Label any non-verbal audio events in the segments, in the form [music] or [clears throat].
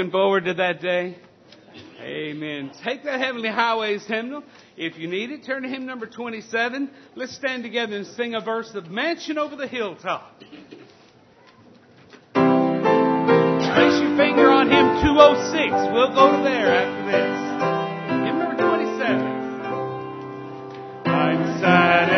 Looking forward to that day? Amen. Take that Heavenly Highways hymnal. If you need it, turn to hymn number 27. Let's stand together and sing a verse of Mansion over the Hilltop. Place your finger on hymn 206. We'll go to there after this. Hymn number 27. I'm satisfied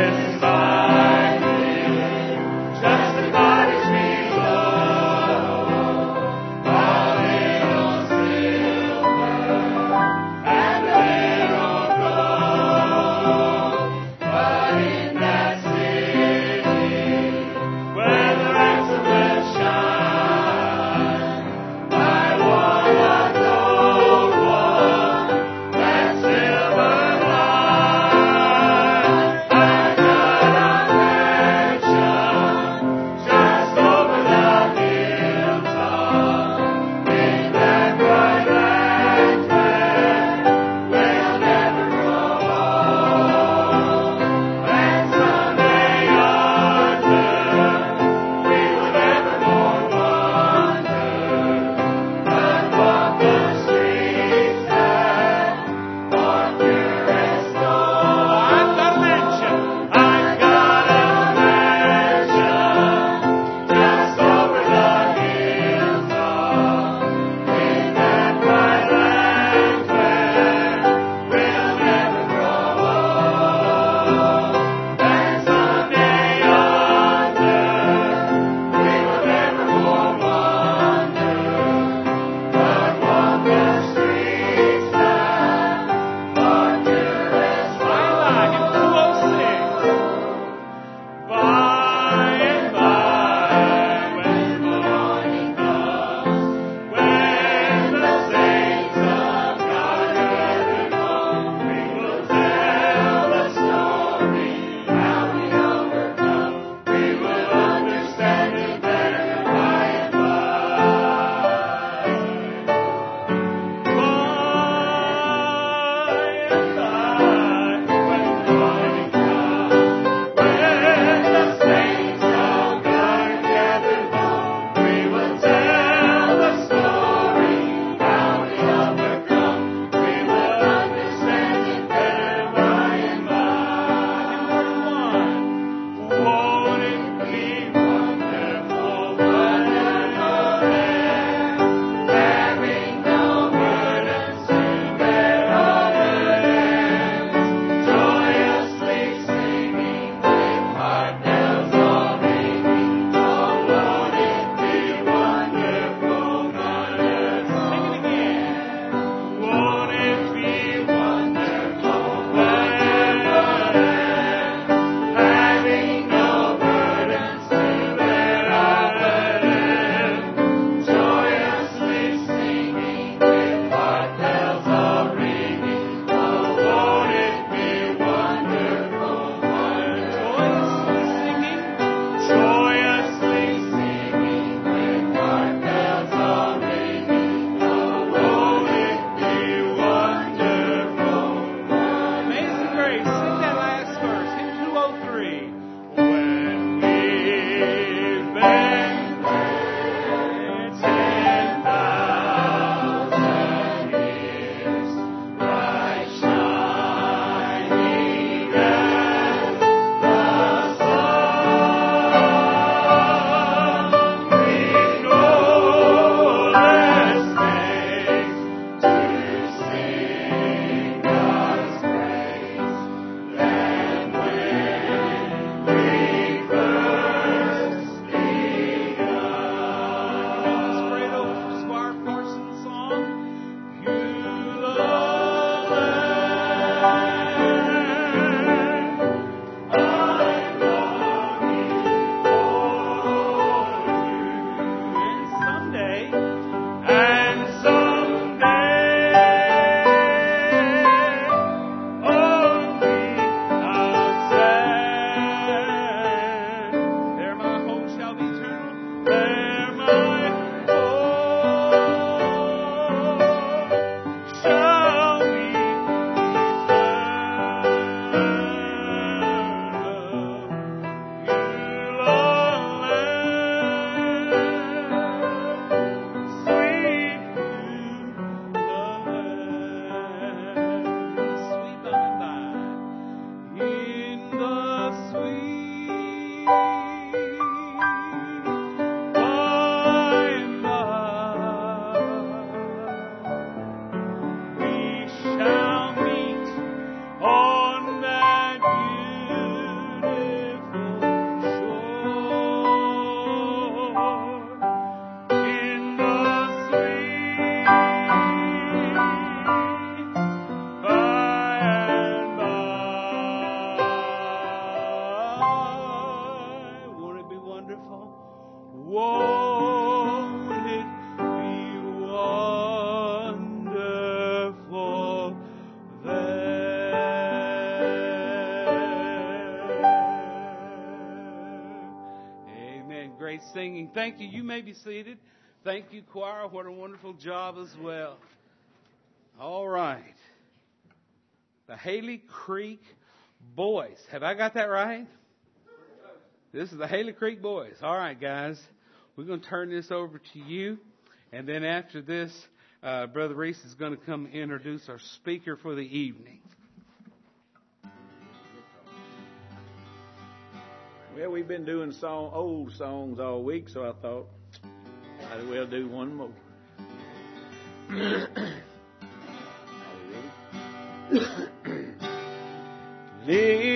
singing. Thank you. You may be seated. Thank you, choir. What a wonderful job as well. All right. The Haley Creek Boys. Have I got that right? This is the Haley Creek Boys. All right, guys. We're going to turn this over to you. And then after this, uh, Brother Reese is going to come introduce our speaker for the evening. Well, we've been doing song, old songs all week, so I thought I'd well do one more. [coughs] Living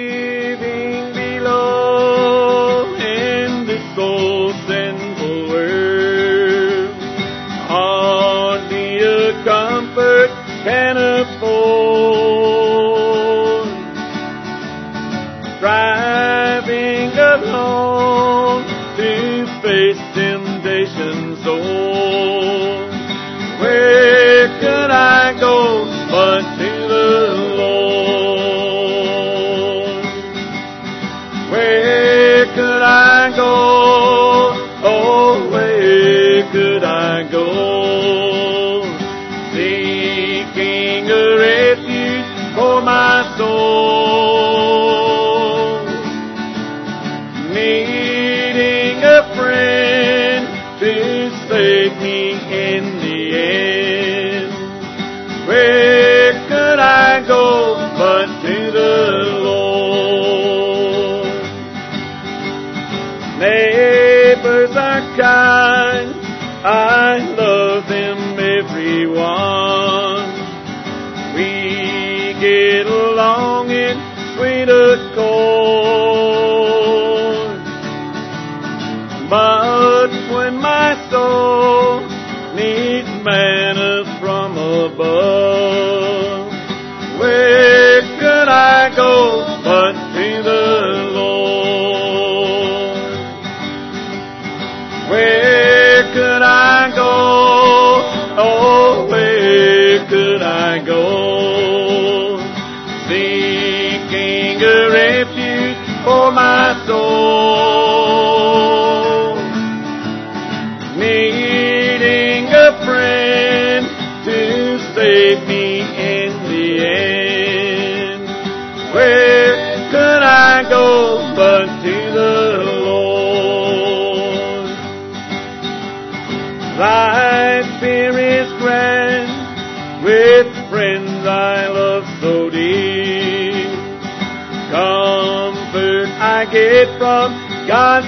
God's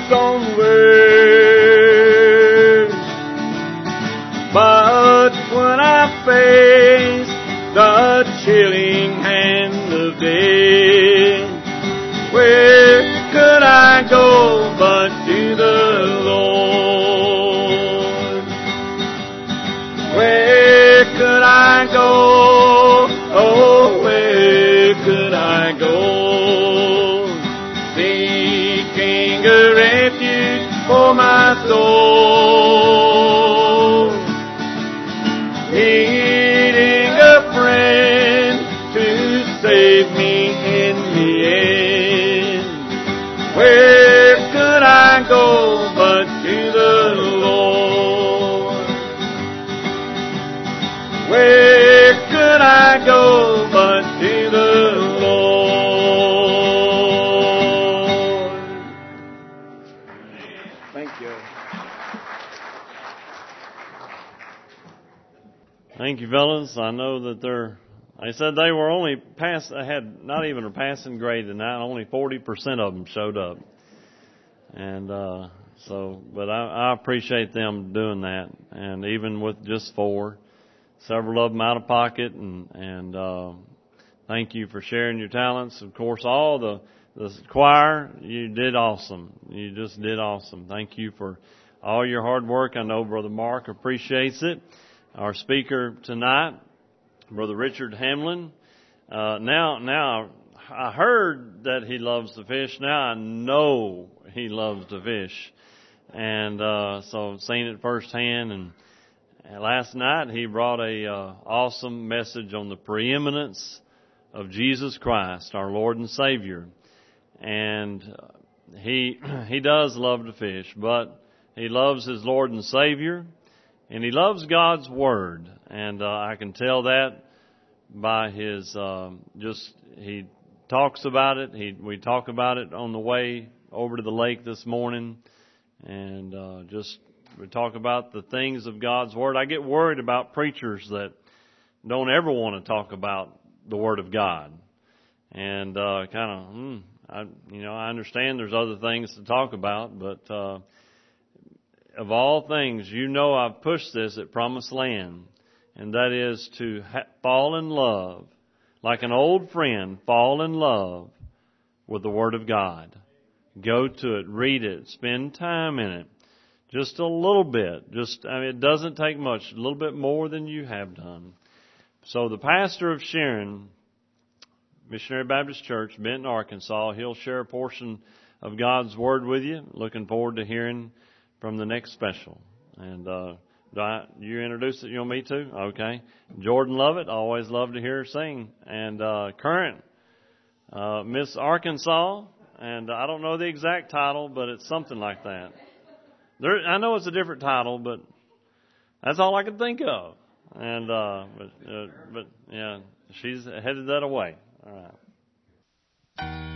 you, fellas. I know that they're. They said they were only pass. They had not even a passing grade tonight. Only forty percent of them showed up, and uh, so. But I, I appreciate them doing that, and even with just four, several of them out of pocket, and and uh, thank you for sharing your talents. Of course, all the the choir, you did awesome. You just did awesome. Thank you for all your hard work. I know Brother Mark appreciates it. Our speaker tonight, Brother Richard Hamlin. Uh, now, now, I heard that he loves to fish. Now I know he loves to fish. and uh, so I've seen it firsthand. And, last night he brought a uh, awesome message on the preeminence of Jesus Christ, our Lord and Savior. And he [clears throat] he does love to fish, but he loves his Lord and Savior, and he loves God's Word. And uh, I can tell that by his um, just he talks about it. He we talk about it on the way over to the lake this morning, and uh, just we talk about the things of God's Word. I get worried about preachers that don't ever want to talk about the Word of God, and uh, kind of, hmm, I, you know, I understand there's other things to talk about, but uh, of all things, you know, I've pushed this at Promised Land, and that is to ha- fall in love, like an old friend, fall in love with the Word of God. Go to it, read it, spend time in it. Just a little bit. Just, I mean, it doesn't take much. A little bit more than you have done. So the pastor of Sharon Missionary Baptist Church, Benton, Arkansas, he'll share a portion of God's Word with you. Looking forward to hearing from the next special. And, uh, do I, you introduce it? You want me to? Okay. Jordan Lovett, always love to hear her sing. And, uh, current, uh, Miss Arkansas, and I don't know the exact title, but it's something like that. There, I know it's a different title, but that's all I can think of. And uh, but uh, but yeah, she's headed that away. All right.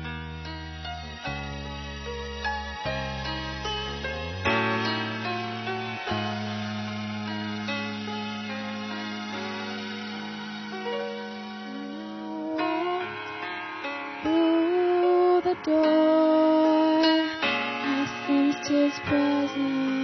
Door, I sensed His presence,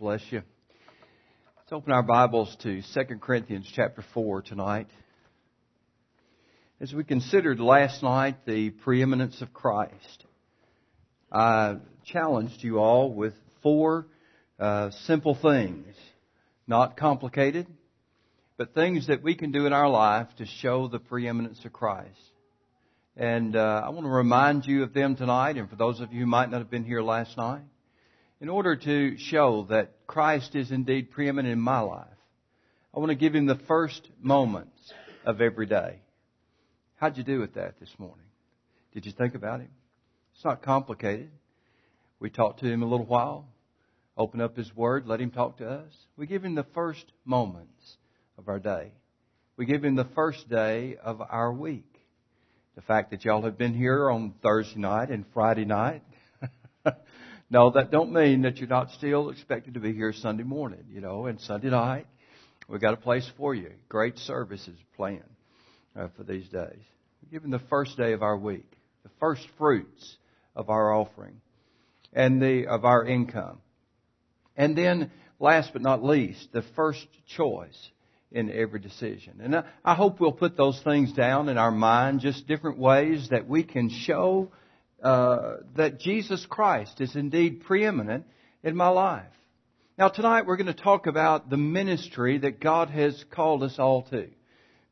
bless you. Let's open our Bibles to 2 Corinthians chapter 4 tonight. As we considered last night the preeminence of Christ, I challenged you all with four uh, simple things, not complicated, but things that we can do in our life to show the preeminence of Christ. And uh, I want to remind you of them tonight, and for those of you who might not have been here last night, in order to show that Christ is indeed preeminent in my life, I want to give him the first moments of every day. How'd you do with that this morning? Did you think about him? It's not complicated. We talked to him a little while, open up his word, let him talk to us. We give him the first moments of our day. We give him the first day of our week. The fact that y'all have been here on Thursday night and Friday night no, that don't mean that you're not still expected to be here Sunday morning, you know, and Sunday night. We've got a place for you. Great services planned uh, for these days. We're given the first day of our week, the first fruits of our offering, and the of our income, and then last but not least, the first choice in every decision. And I, I hope we'll put those things down in our mind, just different ways that we can show uh, that Jesus Christ is indeed preeminent in my life. Now, tonight we're going to talk about the ministry that God has called us all to.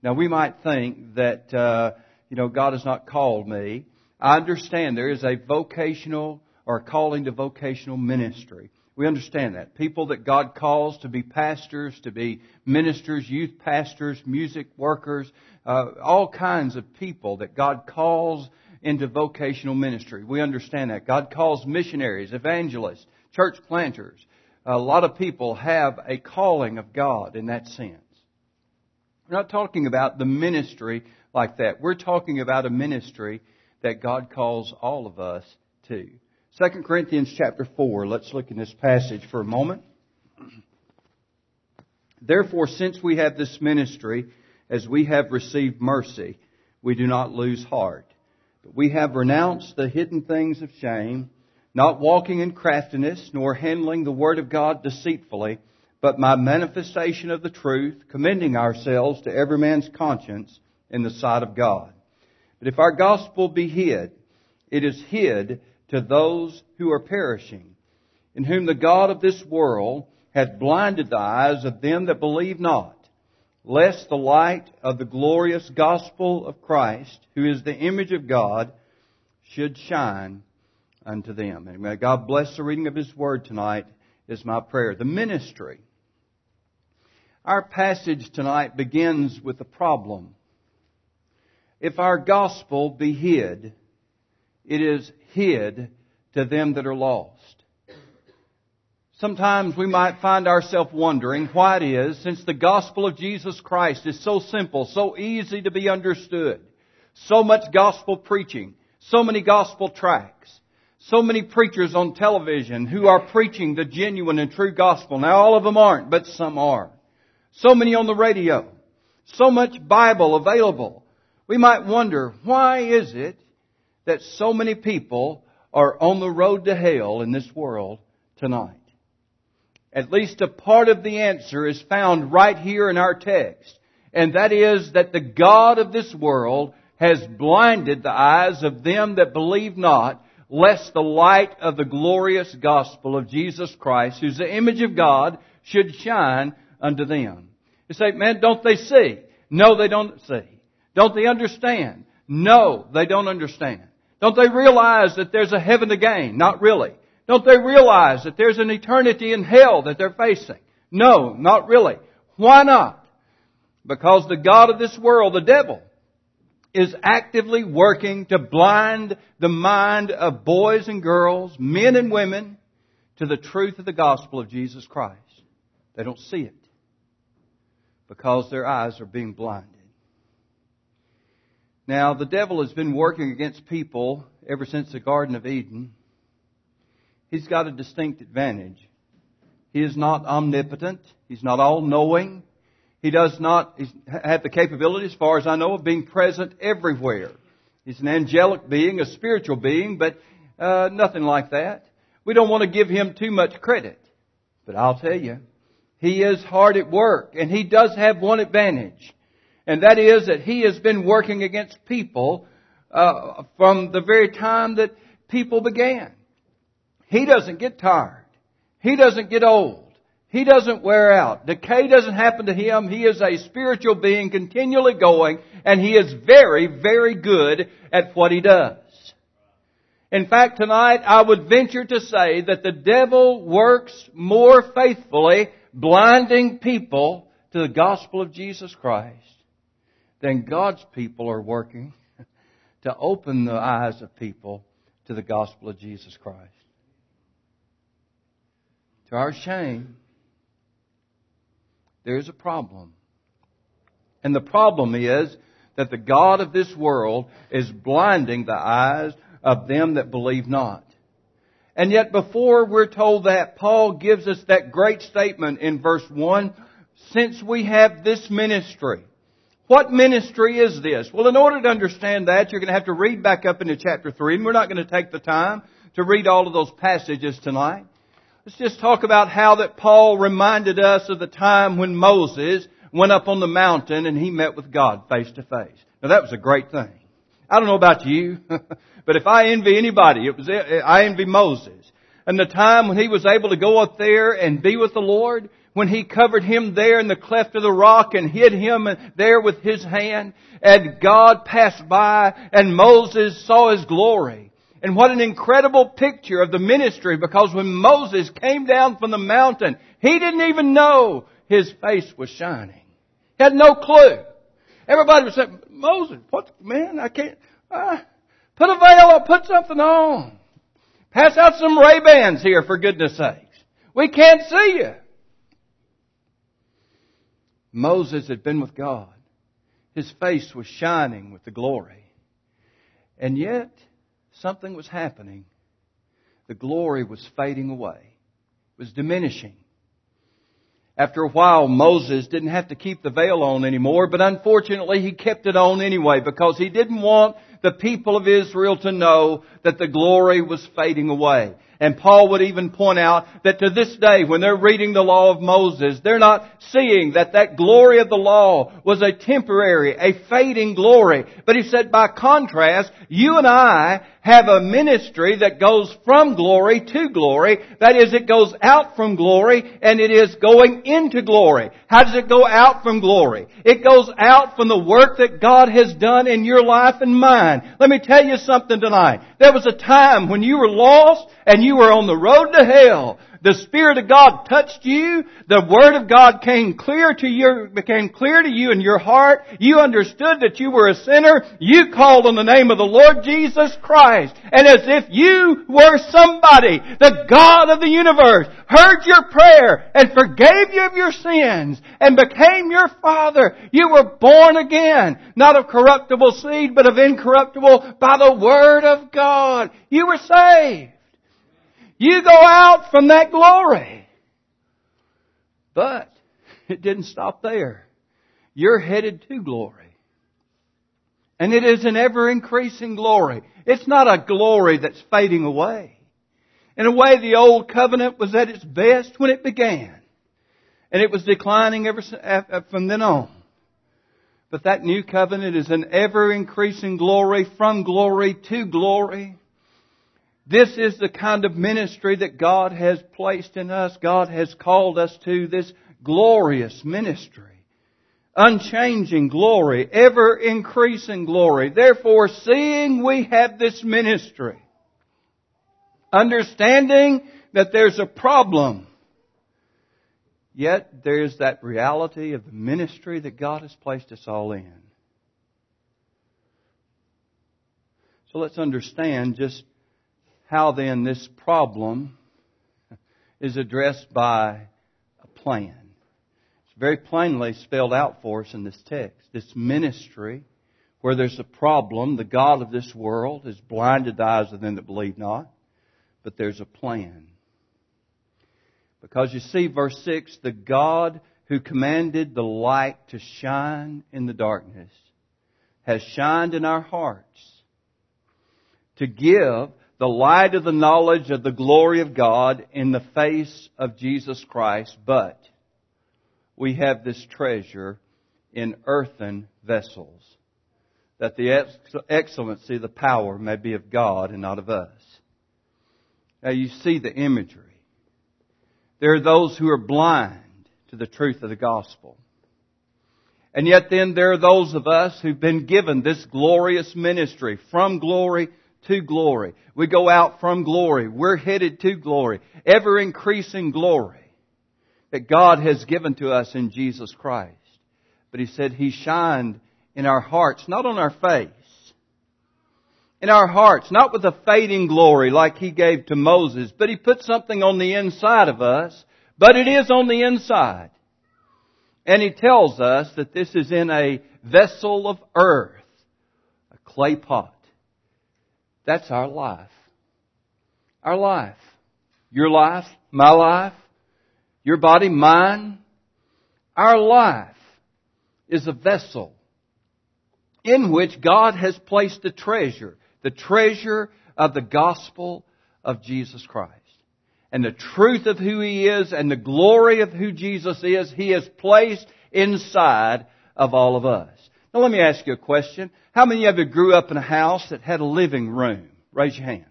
Now, we might think that, uh, you know, God has not called me. I understand there is a vocational or a calling to vocational ministry. We understand that. People that God calls to be pastors, to be ministers, youth pastors, music workers, uh, all kinds of people that God calls into vocational ministry. We understand that. God calls missionaries, evangelists, church planters. A lot of people have a calling of God in that sense. We're not talking about the ministry like that. We're talking about a ministry that God calls all of us to. 2 Corinthians chapter 4. Let's look in this passage for a moment. Therefore, since we have this ministry, as we have received mercy, we do not lose heart. But we have renounced the hidden things of shame, not walking in craftiness, nor handling the word of God deceitfully, but by manifestation of the truth, commending ourselves to every man's conscience in the sight of God. But if our gospel be hid, it is hid to those who are perishing, in whom the God of this world hath blinded the eyes of them that believe not lest the light of the glorious gospel of Christ, who is the image of God, should shine unto them. And may God bless the reading of His Word tonight is my prayer. The ministry. Our passage tonight begins with a problem. If our gospel be hid, it is hid to them that are lost. Sometimes we might find ourselves wondering why it is, since the gospel of Jesus Christ is so simple, so easy to be understood, so much gospel preaching, so many gospel tracts, so many preachers on television who are preaching the genuine and true gospel. Now all of them aren't, but some are. So many on the radio, so much Bible available. We might wonder, why is it that so many people are on the road to hell in this world tonight? At least a part of the answer is found right here in our text. And that is that the God of this world has blinded the eyes of them that believe not, lest the light of the glorious gospel of Jesus Christ, who's the image of God, should shine unto them. You say, man, don't they see? No, they don't see. Don't they understand? No, they don't understand. Don't they realize that there's a heaven to gain? Not really. Don't they realize that there's an eternity in hell that they're facing? No, not really. Why not? Because the God of this world, the devil, is actively working to blind the mind of boys and girls, men and women, to the truth of the gospel of Jesus Christ. They don't see it because their eyes are being blinded. Now, the devil has been working against people ever since the Garden of Eden he's got a distinct advantage. He is not omnipotent. He's not all knowing. He does not have the capability, as far as I know, of being present everywhere. He's an angelic being, a spiritual being, but uh, nothing like that. We don't want to give him too much credit. But I'll tell you, he is hard at work and he does have one advantage. And that is that he has been working against people uh, from the very time that people began. He doesn't get tired. He doesn't get old. He doesn't wear out. Decay doesn't happen to him. He is a spiritual being continually going and he is very, very good at what he does. In fact, tonight I would venture to say that the devil works more faithfully blinding people to the gospel of Jesus Christ than God's people are working [laughs] to open the eyes of people to the gospel of Jesus Christ. To our shame, there's a problem. And the problem is that the God of this world is blinding the eyes of them that believe not. And yet before we're told that, Paul gives us that great statement in verse 1, since we have this ministry. What ministry is this? Well, in order to understand that, you're going to have to read back up into chapter 3, and we're not going to take the time to read all of those passages tonight. Let's just talk about how that Paul reminded us of the time when Moses went up on the mountain and he met with God face to face. Now that was a great thing. I don't know about you, [laughs] but if I envy anybody, it was, I envy Moses. And the time when he was able to go up there and be with the Lord, when he covered him there in the cleft of the rock and hid him there with his hand, and God passed by and Moses saw his glory. And what an incredible picture of the ministry because when Moses came down from the mountain, he didn't even know his face was shining. He had no clue. Everybody was saying, Moses, what, man, I can't, uh, put a veil or put something on. Pass out some Ray-Bans here for goodness sakes. We can't see you. Moses had been with God. His face was shining with the glory. And yet, something was happening. The glory was fading away. It was diminishing. After a while, Moses didn't have to keep the veil on anymore, but unfortunately he kept it on anyway because he didn't want the people of Israel to know that the glory was fading away. And Paul would even point out that to this day, when they're reading the law of Moses, they're not seeing that that glory of the law was a temporary, a fading glory. But he said, by contrast, you and I have a ministry that goes from glory to glory. That is, it goes out from glory and it is going into glory. How does it go out from glory? It goes out from the work that God has done in your life and mine. Let me tell you something tonight. There was a time when you were lost and you were on the road to hell. The Spirit of God touched you. The Word of God came clear to you, became clear to you in your heart. You understood that you were a sinner. You called on the name of the Lord Jesus Christ. And as if you were somebody, the God of the universe heard your prayer and forgave you of your sins and became your Father. You were born again, not of corruptible seed, but of incorruptible by the Word of God. You were saved. You go out from that glory. But it didn't stop there. You're headed to glory. And it is an ever increasing glory. It's not a glory that's fading away. In a way, the old covenant was at its best when it began. And it was declining ever from then on. But that new covenant is an ever increasing glory from glory to glory. This is the kind of ministry that God has placed in us. God has called us to this glorious ministry. Unchanging glory, ever increasing glory. Therefore, seeing we have this ministry, understanding that there's a problem, yet there's that reality of the ministry that God has placed us all in. So let's understand just how then this problem is addressed by a plan. It's very plainly spelled out for us in this text. This ministry, where there's a problem, the God of this world has blinded the eyes of them that believe not, but there's a plan. Because you see, verse 6, the God who commanded the light to shine in the darkness has shined in our hearts to give the light of the knowledge of the glory of God in the face of Jesus Christ, but we have this treasure in earthen vessels, that the ex- excellency, the power may be of God and not of us. Now you see the imagery. There are those who are blind to the truth of the gospel. And yet then there are those of us who've been given this glorious ministry from glory to glory. We go out from glory. We're headed to glory. Ever increasing glory that God has given to us in Jesus Christ. But He said He shined in our hearts, not on our face. In our hearts, not with a fading glory like He gave to Moses, but He put something on the inside of us, but it is on the inside. And He tells us that this is in a vessel of earth, a clay pot. That's our life. Our life. Your life, my life, your body, mine. Our life is a vessel in which God has placed the treasure, the treasure of the gospel of Jesus Christ. And the truth of who He is and the glory of who Jesus is, He has placed inside of all of us. Now let me ask you a question. How many of you grew up in a house that had a living room? Raise your hand.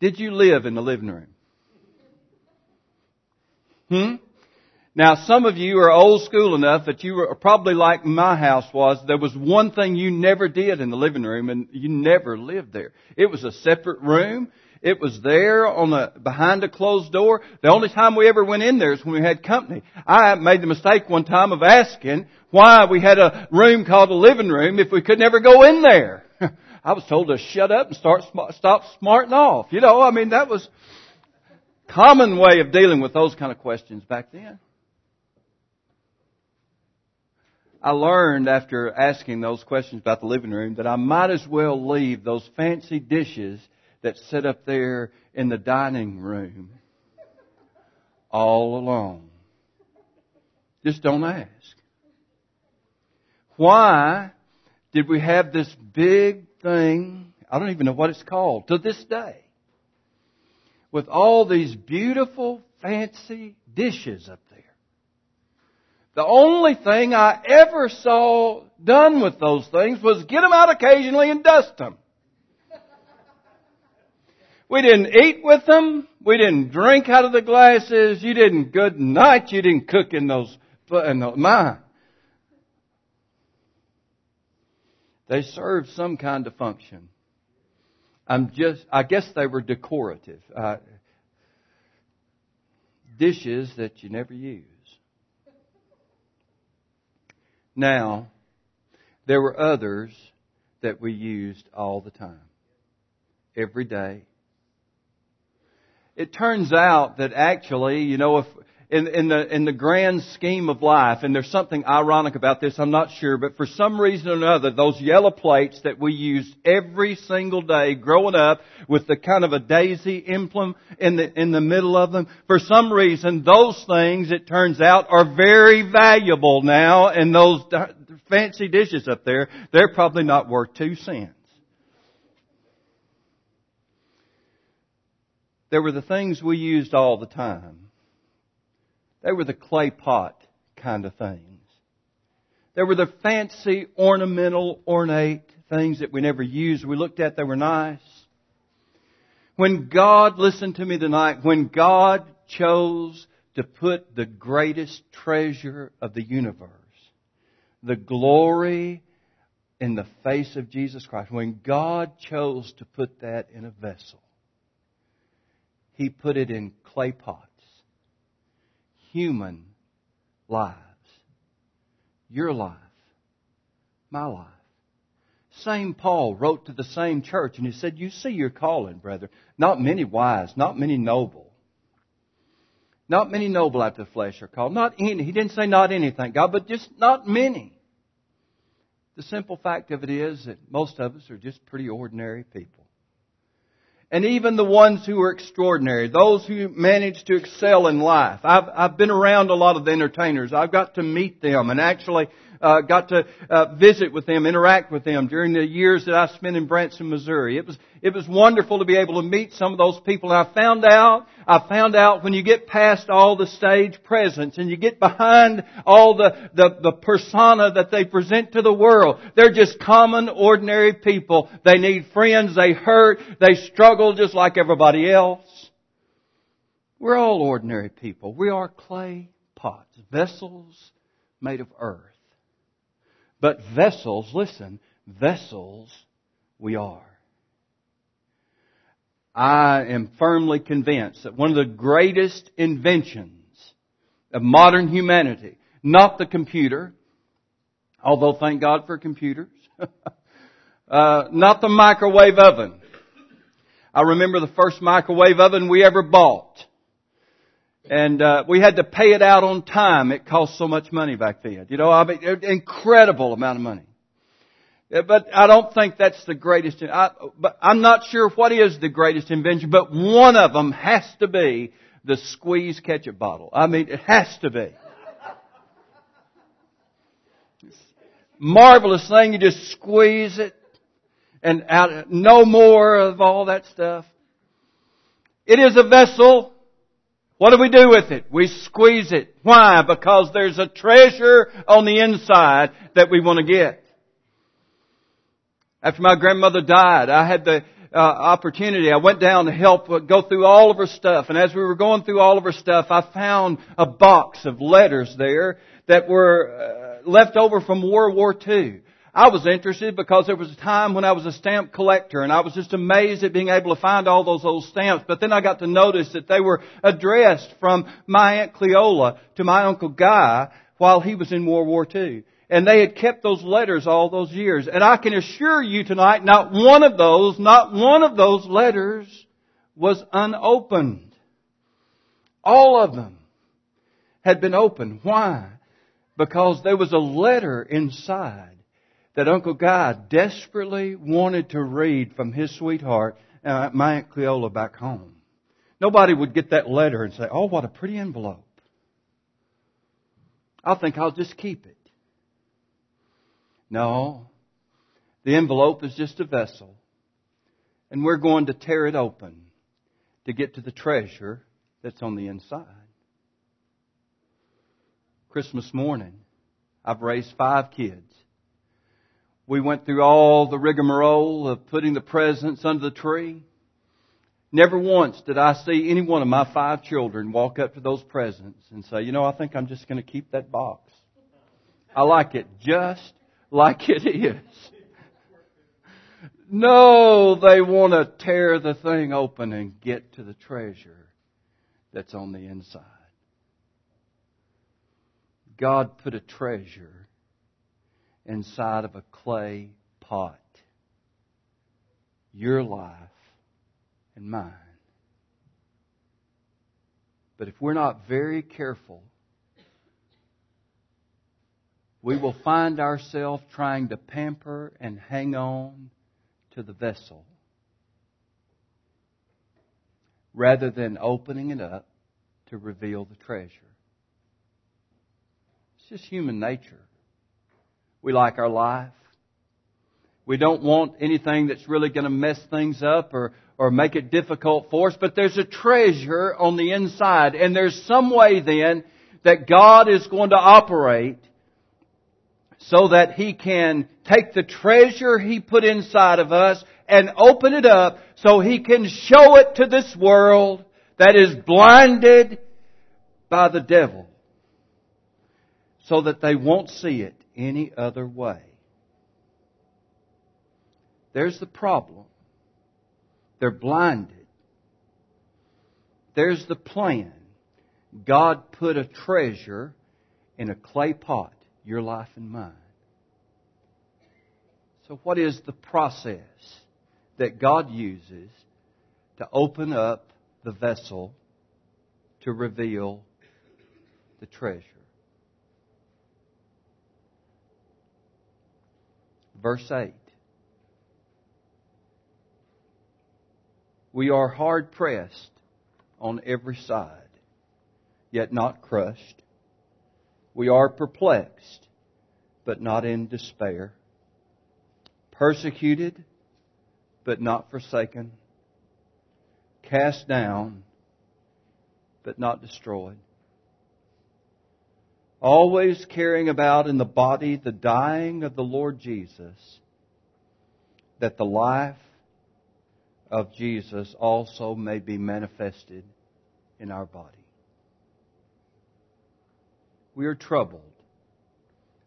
Did you live in the living room? Hmm? Now, some of you are old school enough that you were probably like my house was. There was one thing you never did in the living room and you never lived there. It was a separate room. It was there on the, behind a closed door. The only time we ever went in there is when we had company. I made the mistake one time of asking why we had a room called a living room if we could never go in there. [laughs] I was told to shut up and start, stop smarting off. You know, I mean, that was common way of dealing with those kind of questions back then. I learned after asking those questions about the living room that I might as well leave those fancy dishes that sit up there in the dining room all alone. Just don't ask. Why did we have this big thing? I don't even know what it's called to this day. With all these beautiful, fancy dishes up there. The only thing I ever saw done with those things was get them out occasionally and dust them. We didn't eat with them. We didn't drink out of the glasses. You didn't good night. You didn't cook in those, in those mine. They served some kind of function. I'm just, I guess they were decorative. Uh, dishes that you never use. Now, there were others that we used all the time. Every day. It turns out that actually, you know, if in, in the in the grand scheme of life, and there's something ironic about this, I'm not sure, but for some reason or another, those yellow plates that we used every single day growing up with the kind of a daisy emblem in the in the middle of them, for some reason, those things it turns out are very valuable now, and those fancy dishes up there, they're probably not worth two cents. There were the things we used all the time they were the clay pot kind of things. They were the fancy, ornamental, ornate things that we never used. We looked at, they were nice. When God, listen to me tonight, when God chose to put the greatest treasure of the universe, the glory in the face of Jesus Christ, when God chose to put that in a vessel, He put it in clay pots human lives. Your life. My life. Same Paul wrote to the same church and he said, You see your calling, brother. Not many wise, not many noble. Not many noble after the flesh are called. Not any. He didn't say not any, thank God, but just not many. The simple fact of it is that most of us are just pretty ordinary people and even the ones who are extraordinary, those who manage to excel in life. I've, I've been around a lot of the entertainers. I've got to meet them, and actually, uh, got to uh, visit with them, interact with them during the years that I spent in Branson, Missouri. It was it was wonderful to be able to meet some of those people. And I found out I found out when you get past all the stage presence and you get behind all the the, the persona that they present to the world, they're just common, ordinary people. They need friends. They hurt. They struggle just like everybody else. We're all ordinary people. We are clay pots, vessels made of earth. But vessels, listen, vessels we are. I am firmly convinced that one of the greatest inventions of modern humanity, not the computer, although thank God for computers, [laughs] uh, not the microwave oven. I remember the first microwave oven we ever bought and uh, we had to pay it out on time. It cost so much money back then. You know, I mean, incredible amount of money. But I don't think that's the greatest. I, but I'm not sure what is the greatest invention. But one of them has to be the squeeze ketchup bottle. I mean, it has to be. Marvelous thing. You just squeeze it, and out. No more of all that stuff. It is a vessel what do we do with it? We squeeze it. Why? Because there's a treasure on the inside that we want to get. After my grandmother died, I had the uh, opportunity. I went down to help go through all of her stuff. And as we were going through all of her stuff, I found a box of letters there that were uh, left over from World War II. I was interested because there was a time when I was a stamp collector and I was just amazed at being able to find all those old stamps. But then I got to notice that they were addressed from my Aunt Cleola to my Uncle Guy while he was in World War II. And they had kept those letters all those years. And I can assure you tonight, not one of those, not one of those letters was unopened. All of them had been opened. Why? Because there was a letter inside that Uncle Guy desperately wanted to read from his sweetheart, uh, my Aunt Cleola back home. Nobody would get that letter and say, oh, what a pretty envelope. I think I'll just keep it. No. The envelope is just a vessel. And we're going to tear it open to get to the treasure that's on the inside. Christmas morning, I've raised five kids. We went through all the rigmarole of putting the presents under the tree. Never once did I see any one of my five children walk up to those presents and say, you know, I think I'm just going to keep that box. I like it just like it is. No, they want to tear the thing open and get to the treasure that's on the inside. God put a treasure inside of a clay pot. Your life and mine. But if we're not very careful, we will find ourselves trying to pamper and hang on to the vessel rather than opening it up to reveal the treasure. It's just human nature. We like our life. We don't want anything that's really going to mess things up or, or make it difficult for us, but there's a treasure on the inside. And there's some way then that God is going to operate so that He can take the treasure He put inside of us and open it up so He can show it to this world that is blinded by the devil so that they won't see it any other way. There's the problem. They're blinded. There's the plan. God put a treasure in a clay pot, your life and mine. So, what is the process that God uses to open up the vessel to reveal the treasure? Verse 8. We are hard pressed on every side, yet not crushed. We are perplexed, but not in despair. Persecuted, but not forsaken. Cast down, but not destroyed. Always carrying about in the body the dying of the Lord Jesus, that the life of Jesus also may be manifested in our body. We are troubled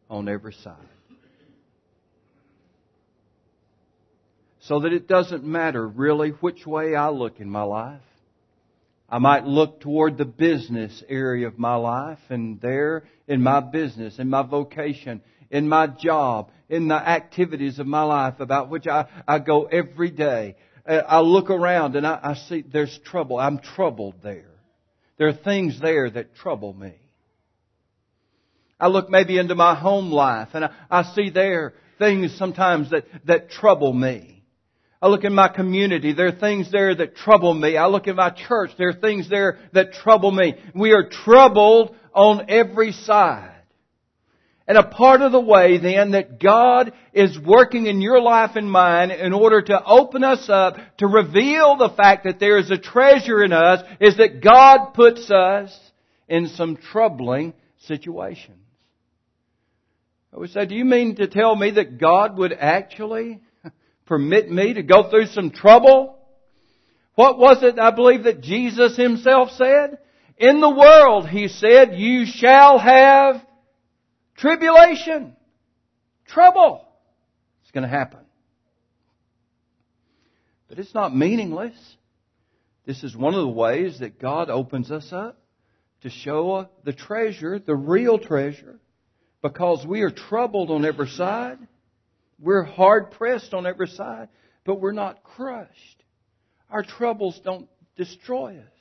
on every side. So that it doesn't matter really which way I look in my life. I might look toward the business area of my life and there in my business, in my vocation, in my job, in the activities of my life about which I, I go every day. Uh, I look around and I, I see there's trouble. I'm troubled there. There are things there that trouble me. I look maybe into my home life and I, I see there things sometimes that, that trouble me. I look in my community, there are things there that trouble me. I look in my church, there are things there that trouble me. We are troubled on every side. And a part of the way then that God is working in your life and mine in order to open us up, to reveal the fact that there is a treasure in us, is that God puts us in some troubling situations. I would say, do you mean to tell me that God would actually permit me to go through some trouble? What was it I believe that Jesus himself said? In the world, he said, you shall have tribulation, trouble. It's going to happen. But it's not meaningless. This is one of the ways that God opens us up to show the treasure, the real treasure, because we are troubled on every side. We're hard pressed on every side, but we're not crushed. Our troubles don't destroy us.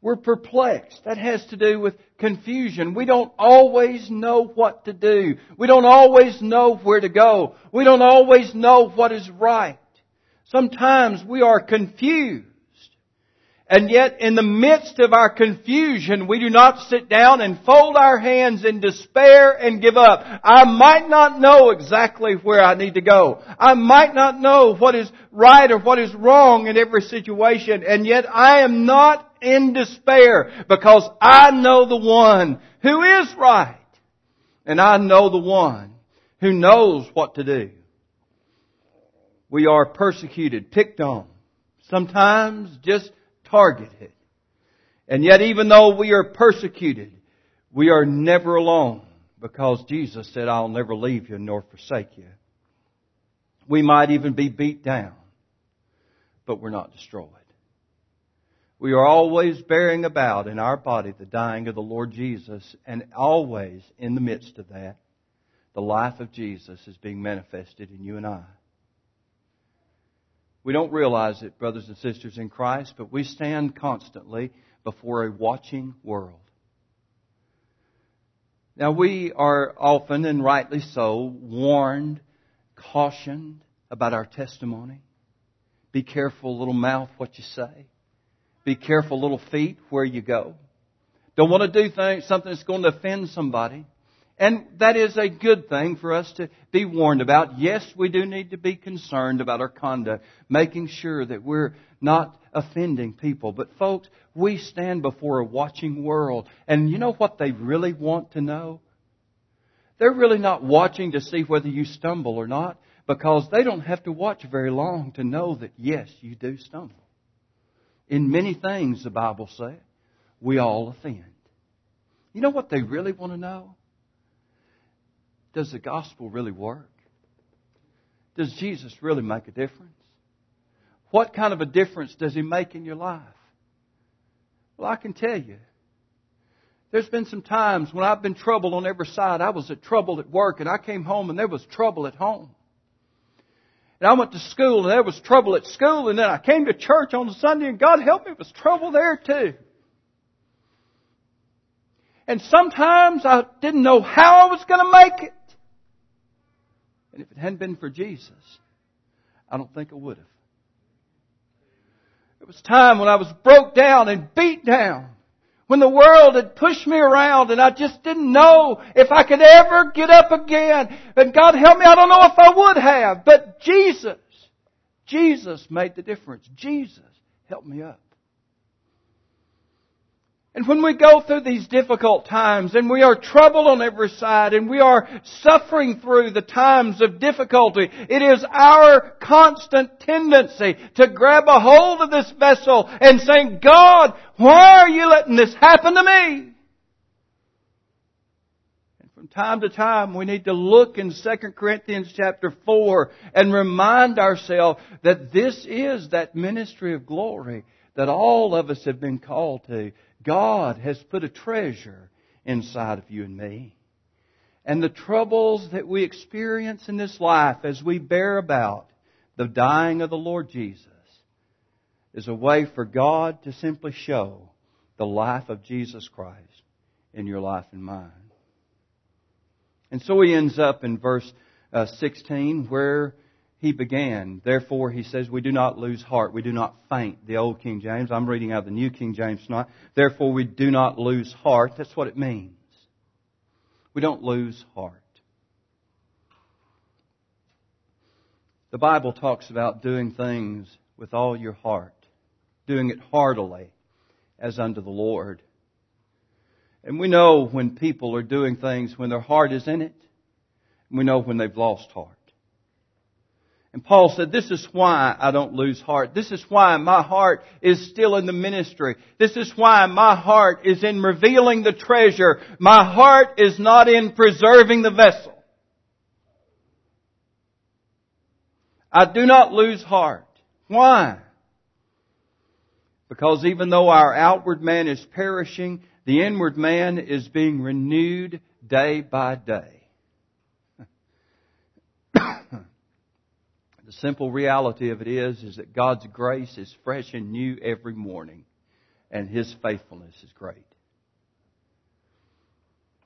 We're perplexed. That has to do with confusion. We don't always know what to do. We don't always know where to go. We don't always know what is right. Sometimes we are confused. And yet, in the midst of our confusion, we do not sit down and fold our hands in despair and give up. I might not know exactly where I need to go. I might not know what is right or what is wrong in every situation, and yet I am not in despair because I know the one who is right. And I know the one who knows what to do. We are persecuted, picked on, sometimes just targeted. And yet even though we are persecuted, we are never alone because Jesus said, I'll never leave you nor forsake you. We might even be beat down, but we're not destroyed. We are always bearing about in our body the dying of the Lord Jesus, and always in the midst of that, the life of Jesus is being manifested in you and I. We don't realize it, brothers and sisters in Christ, but we stand constantly before a watching world. Now we are often, and rightly so, warned, cautioned about our testimony. Be careful, little mouth, what you say. Be careful, little feet, where you go. Don't want to do things, something that's going to offend somebody. And that is a good thing for us to be warned about. Yes, we do need to be concerned about our conduct, making sure that we're not offending people. But folks, we stand before a watching world. And you know what they really want to know? They're really not watching to see whether you stumble or not, because they don't have to watch very long to know that yes, you do stumble. In many things, the Bible says, we all offend. You know what they really want to know? Does the gospel really work? Does Jesus really make a difference? What kind of a difference does he make in your life? Well, I can tell you. There's been some times when I've been troubled on every side. I was at trouble at work and I came home and there was trouble at home. And I went to school and there was trouble at school and then I came to church on Sunday and God help me, there was trouble there too. And sometimes I didn't know how I was going to make it. And if it hadn't been for Jesus, I don't think I would have. It was time when I was broke down and beat down, When the world had pushed me around and I just didn't know if I could ever get up again. And God help me, I don't know if I would have. But Jesus, Jesus made the difference. Jesus helped me up. And when we go through these difficult times and we are troubled on every side and we are suffering through the times of difficulty, it is our constant tendency to grab a hold of this vessel and say, God, why are you letting this happen to me? And from time to time we need to look in 2 Corinthians chapter 4 and remind ourselves that this is that ministry of glory that all of us have been called to. God has put a treasure inside of you and me. And the troubles that we experience in this life as we bear about the dying of the Lord Jesus is a way for God to simply show the life of Jesus Christ in your life and mine. And so he ends up in verse uh, 16 where he began. Therefore, he says, we do not lose heart. We do not faint. The old King James. I'm reading out the New King James tonight. Therefore, we do not lose heart. That's what it means. We don't lose heart. The Bible talks about doing things with all your heart, doing it heartily as unto the Lord. And we know when people are doing things when their heart is in it. We know when they've lost heart. And Paul said, this is why I don't lose heart. This is why my heart is still in the ministry. This is why my heart is in revealing the treasure. My heart is not in preserving the vessel. I do not lose heart. Why? Because even though our outward man is perishing, the inward man is being renewed day by day. The simple reality of it is, is that God's grace is fresh and new every morning, and His faithfulness is great.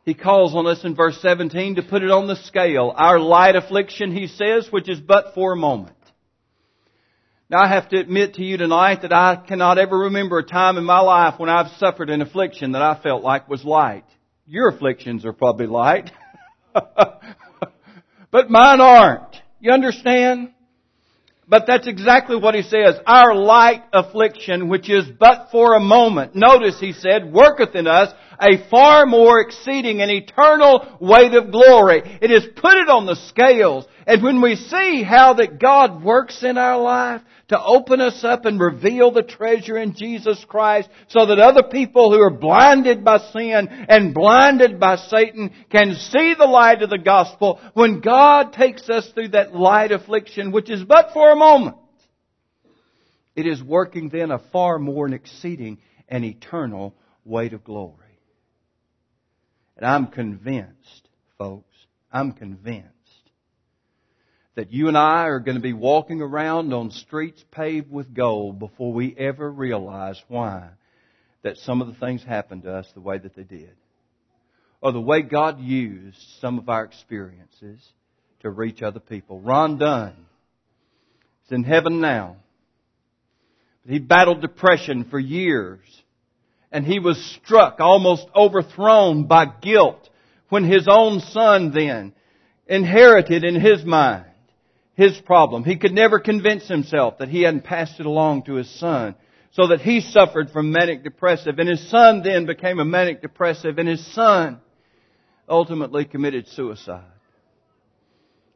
He calls on us in verse 17 to put it on the scale. Our light affliction, he says, which is but for a moment. Now I have to admit to you tonight that I cannot ever remember a time in my life when I've suffered an affliction that I felt like was light. Your afflictions are probably light. [laughs] but mine aren't. You understand? But that's exactly what he says. Our light affliction, which is but for a moment, notice he said, worketh in us a far more exceeding and eternal weight of glory. It is put it on the scales. And when we see how that God works in our life to open us up and reveal the treasure in Jesus Christ so that other people who are blinded by sin and blinded by Satan can see the light of the gospel when God takes us through that light affliction, which is but for a moment. It is working then a far more and exceeding and eternal weight of glory. And I'm convinced, folks, I'm convinced that you and I are going to be walking around on streets paved with gold before we ever realize why that some of the things happened to us the way that they did. Or the way God used some of our experiences to reach other people. Ron Dunn is in heaven now. He battled depression for years and he was struck, almost overthrown by guilt when his own son then inherited in his mind his problem. He could never convince himself that he hadn't passed it along to his son. So that he suffered from manic depressive and his son then became a manic depressive and his son ultimately committed suicide.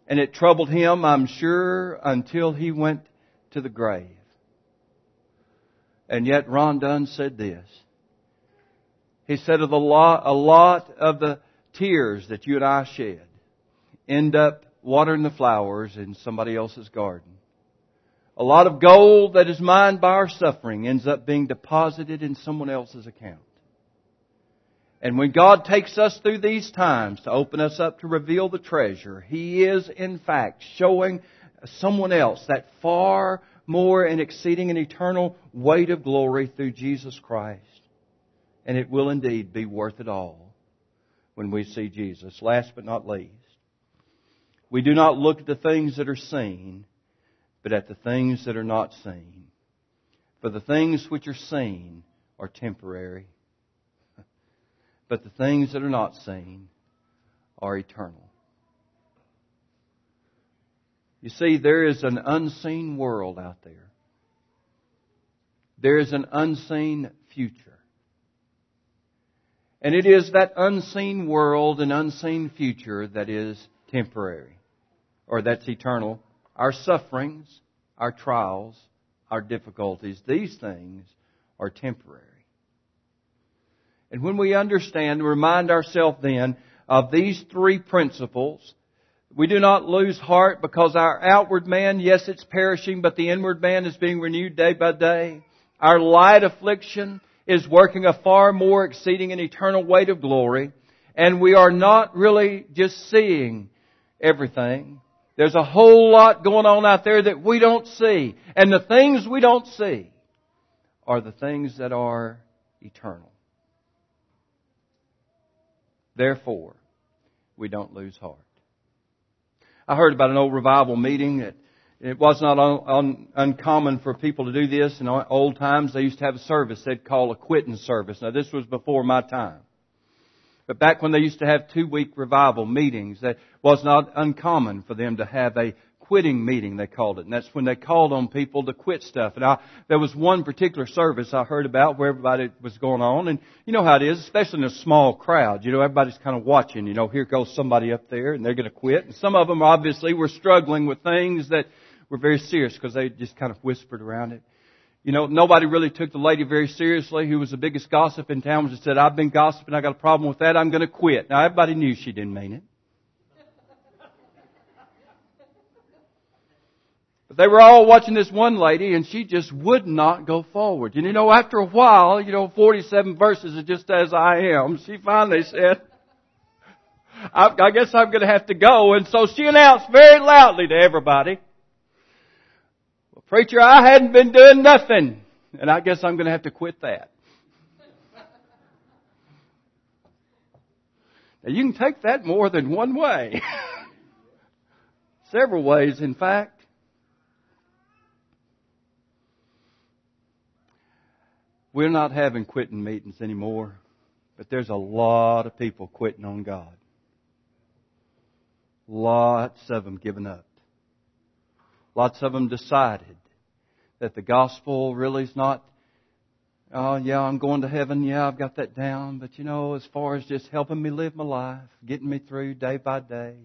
And it troubled him, I'm sure, until he went to the grave. And yet Ron Dunn said this. He said of the lot, a lot of the tears that you and I shed end up watering the flowers in somebody else's garden. A lot of gold that is mined by our suffering ends up being deposited in someone else's account. And when God takes us through these times to open us up to reveal the treasure, He is in fact showing someone else that far more and exceeding an eternal weight of glory through Jesus Christ and it will indeed be worth it all when we see Jesus. Last but not least, we do not look at the things that are seen, but at the things that are not seen. For the things which are seen are temporary, [laughs] but the things that are not seen are eternal. You see, there is an unseen world out there. There is an unseen future. And it is that unseen world and unseen future that is temporary, or that's eternal. Our sufferings, our trials, our difficulties, these things are temporary. And when we understand and remind ourselves then of these three principles, we do not lose heart because our outward man, yes, it's perishing, but the inward man is being renewed day by day. Our light affliction is working a far more exceeding and eternal weight of glory, and we are not really just seeing everything. There's a whole lot going on out there that we don't see. And the things we don't see are the things that are eternal. Therefore, we don't lose heart. I heard about an old revival meeting that it was not un, un, uncommon for people to do this. In old times, they used to have a service they'd call a quitting service. Now, this was before my time. But back when they used to have two week revival meetings, that was not uncommon for them to have a quitting meeting, they called it. And that's when they called on people to quit stuff. And I, there was one particular service I heard about where everybody was going on. And you know how it is, especially in a small crowd. You know, everybody's kind of watching. You know, here goes somebody up there and they're going to quit. And some of them obviously were struggling with things that were very serious because they just kind of whispered around it. You know, nobody really took the lady very seriously who was the biggest gossip in town and said, I've been gossiping, I got a problem with that, I'm going to quit. Now everybody knew she didn't mean it. But they were all watching this one lady and she just would not go forward. And you know, after a while, you know, 47 verses are just as I am, she finally said, I, guess I'm going to have to go. And so she announced very loudly to everybody, preacher, I hadn't been doing nothing. And I guess I'm going to have to quit that. Now you can take that more than one way. [laughs] Several ways, in fact. We're not having quitting meetings anymore, but there's a lot of people quitting on God. Lots of them giving up. Lots of them decided that the gospel really is not, oh yeah, I'm going to heaven, yeah, I've got that down, but you know, as far as just helping me live my life, getting me through day by day,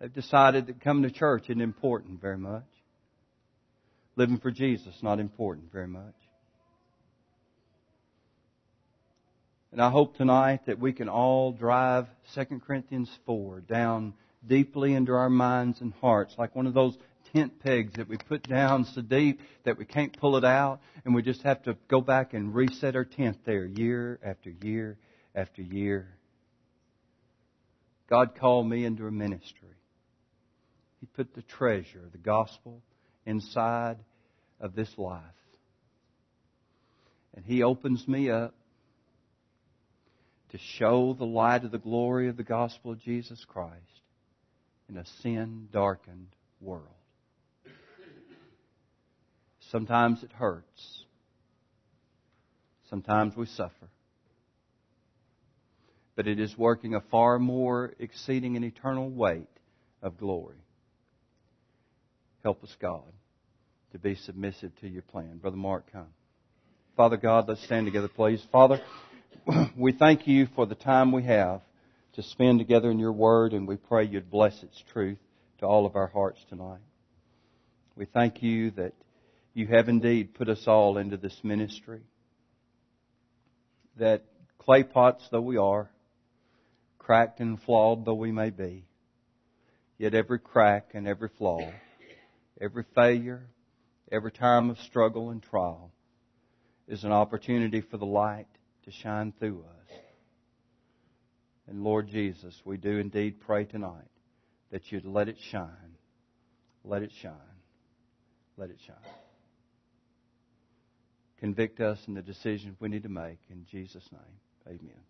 they've decided that coming to church isn't important very much. Living for Jesus, not important very much. And I hope tonight that we can all drive 2 Corinthians 4 down deeply into our minds and hearts, like one of those tent pegs that we put down so deep that we can't pull it out, and we just have to go back and reset our tent there year after year after year. God called me into a ministry. He put the treasure, the gospel, inside of this life. And He opens me up to show the light of the glory of the gospel of Jesus Christ in a sin darkened world. Sometimes it hurts. Sometimes we suffer. But it is working a far more exceeding and eternal weight of glory. Help us, God to be submissive to your plan. Brother Mark, come. Father God, let's stand together, please. Father, we thank you for the time we have to spend together in your word, and we pray you'd bless its truth to all of our hearts tonight. We thank you that you have indeed put us all into this ministry. That clay pots though we are, cracked and flawed though we may be, yet every crack and every flaw, every failure, every time of struggle and trial is an opportunity for the light to shine through us. And Lord Jesus, we do indeed pray tonight that you'd let it shine. Let it shine. Let it shine. Convict us in the decisions we need to make. In Jesus' name, amen.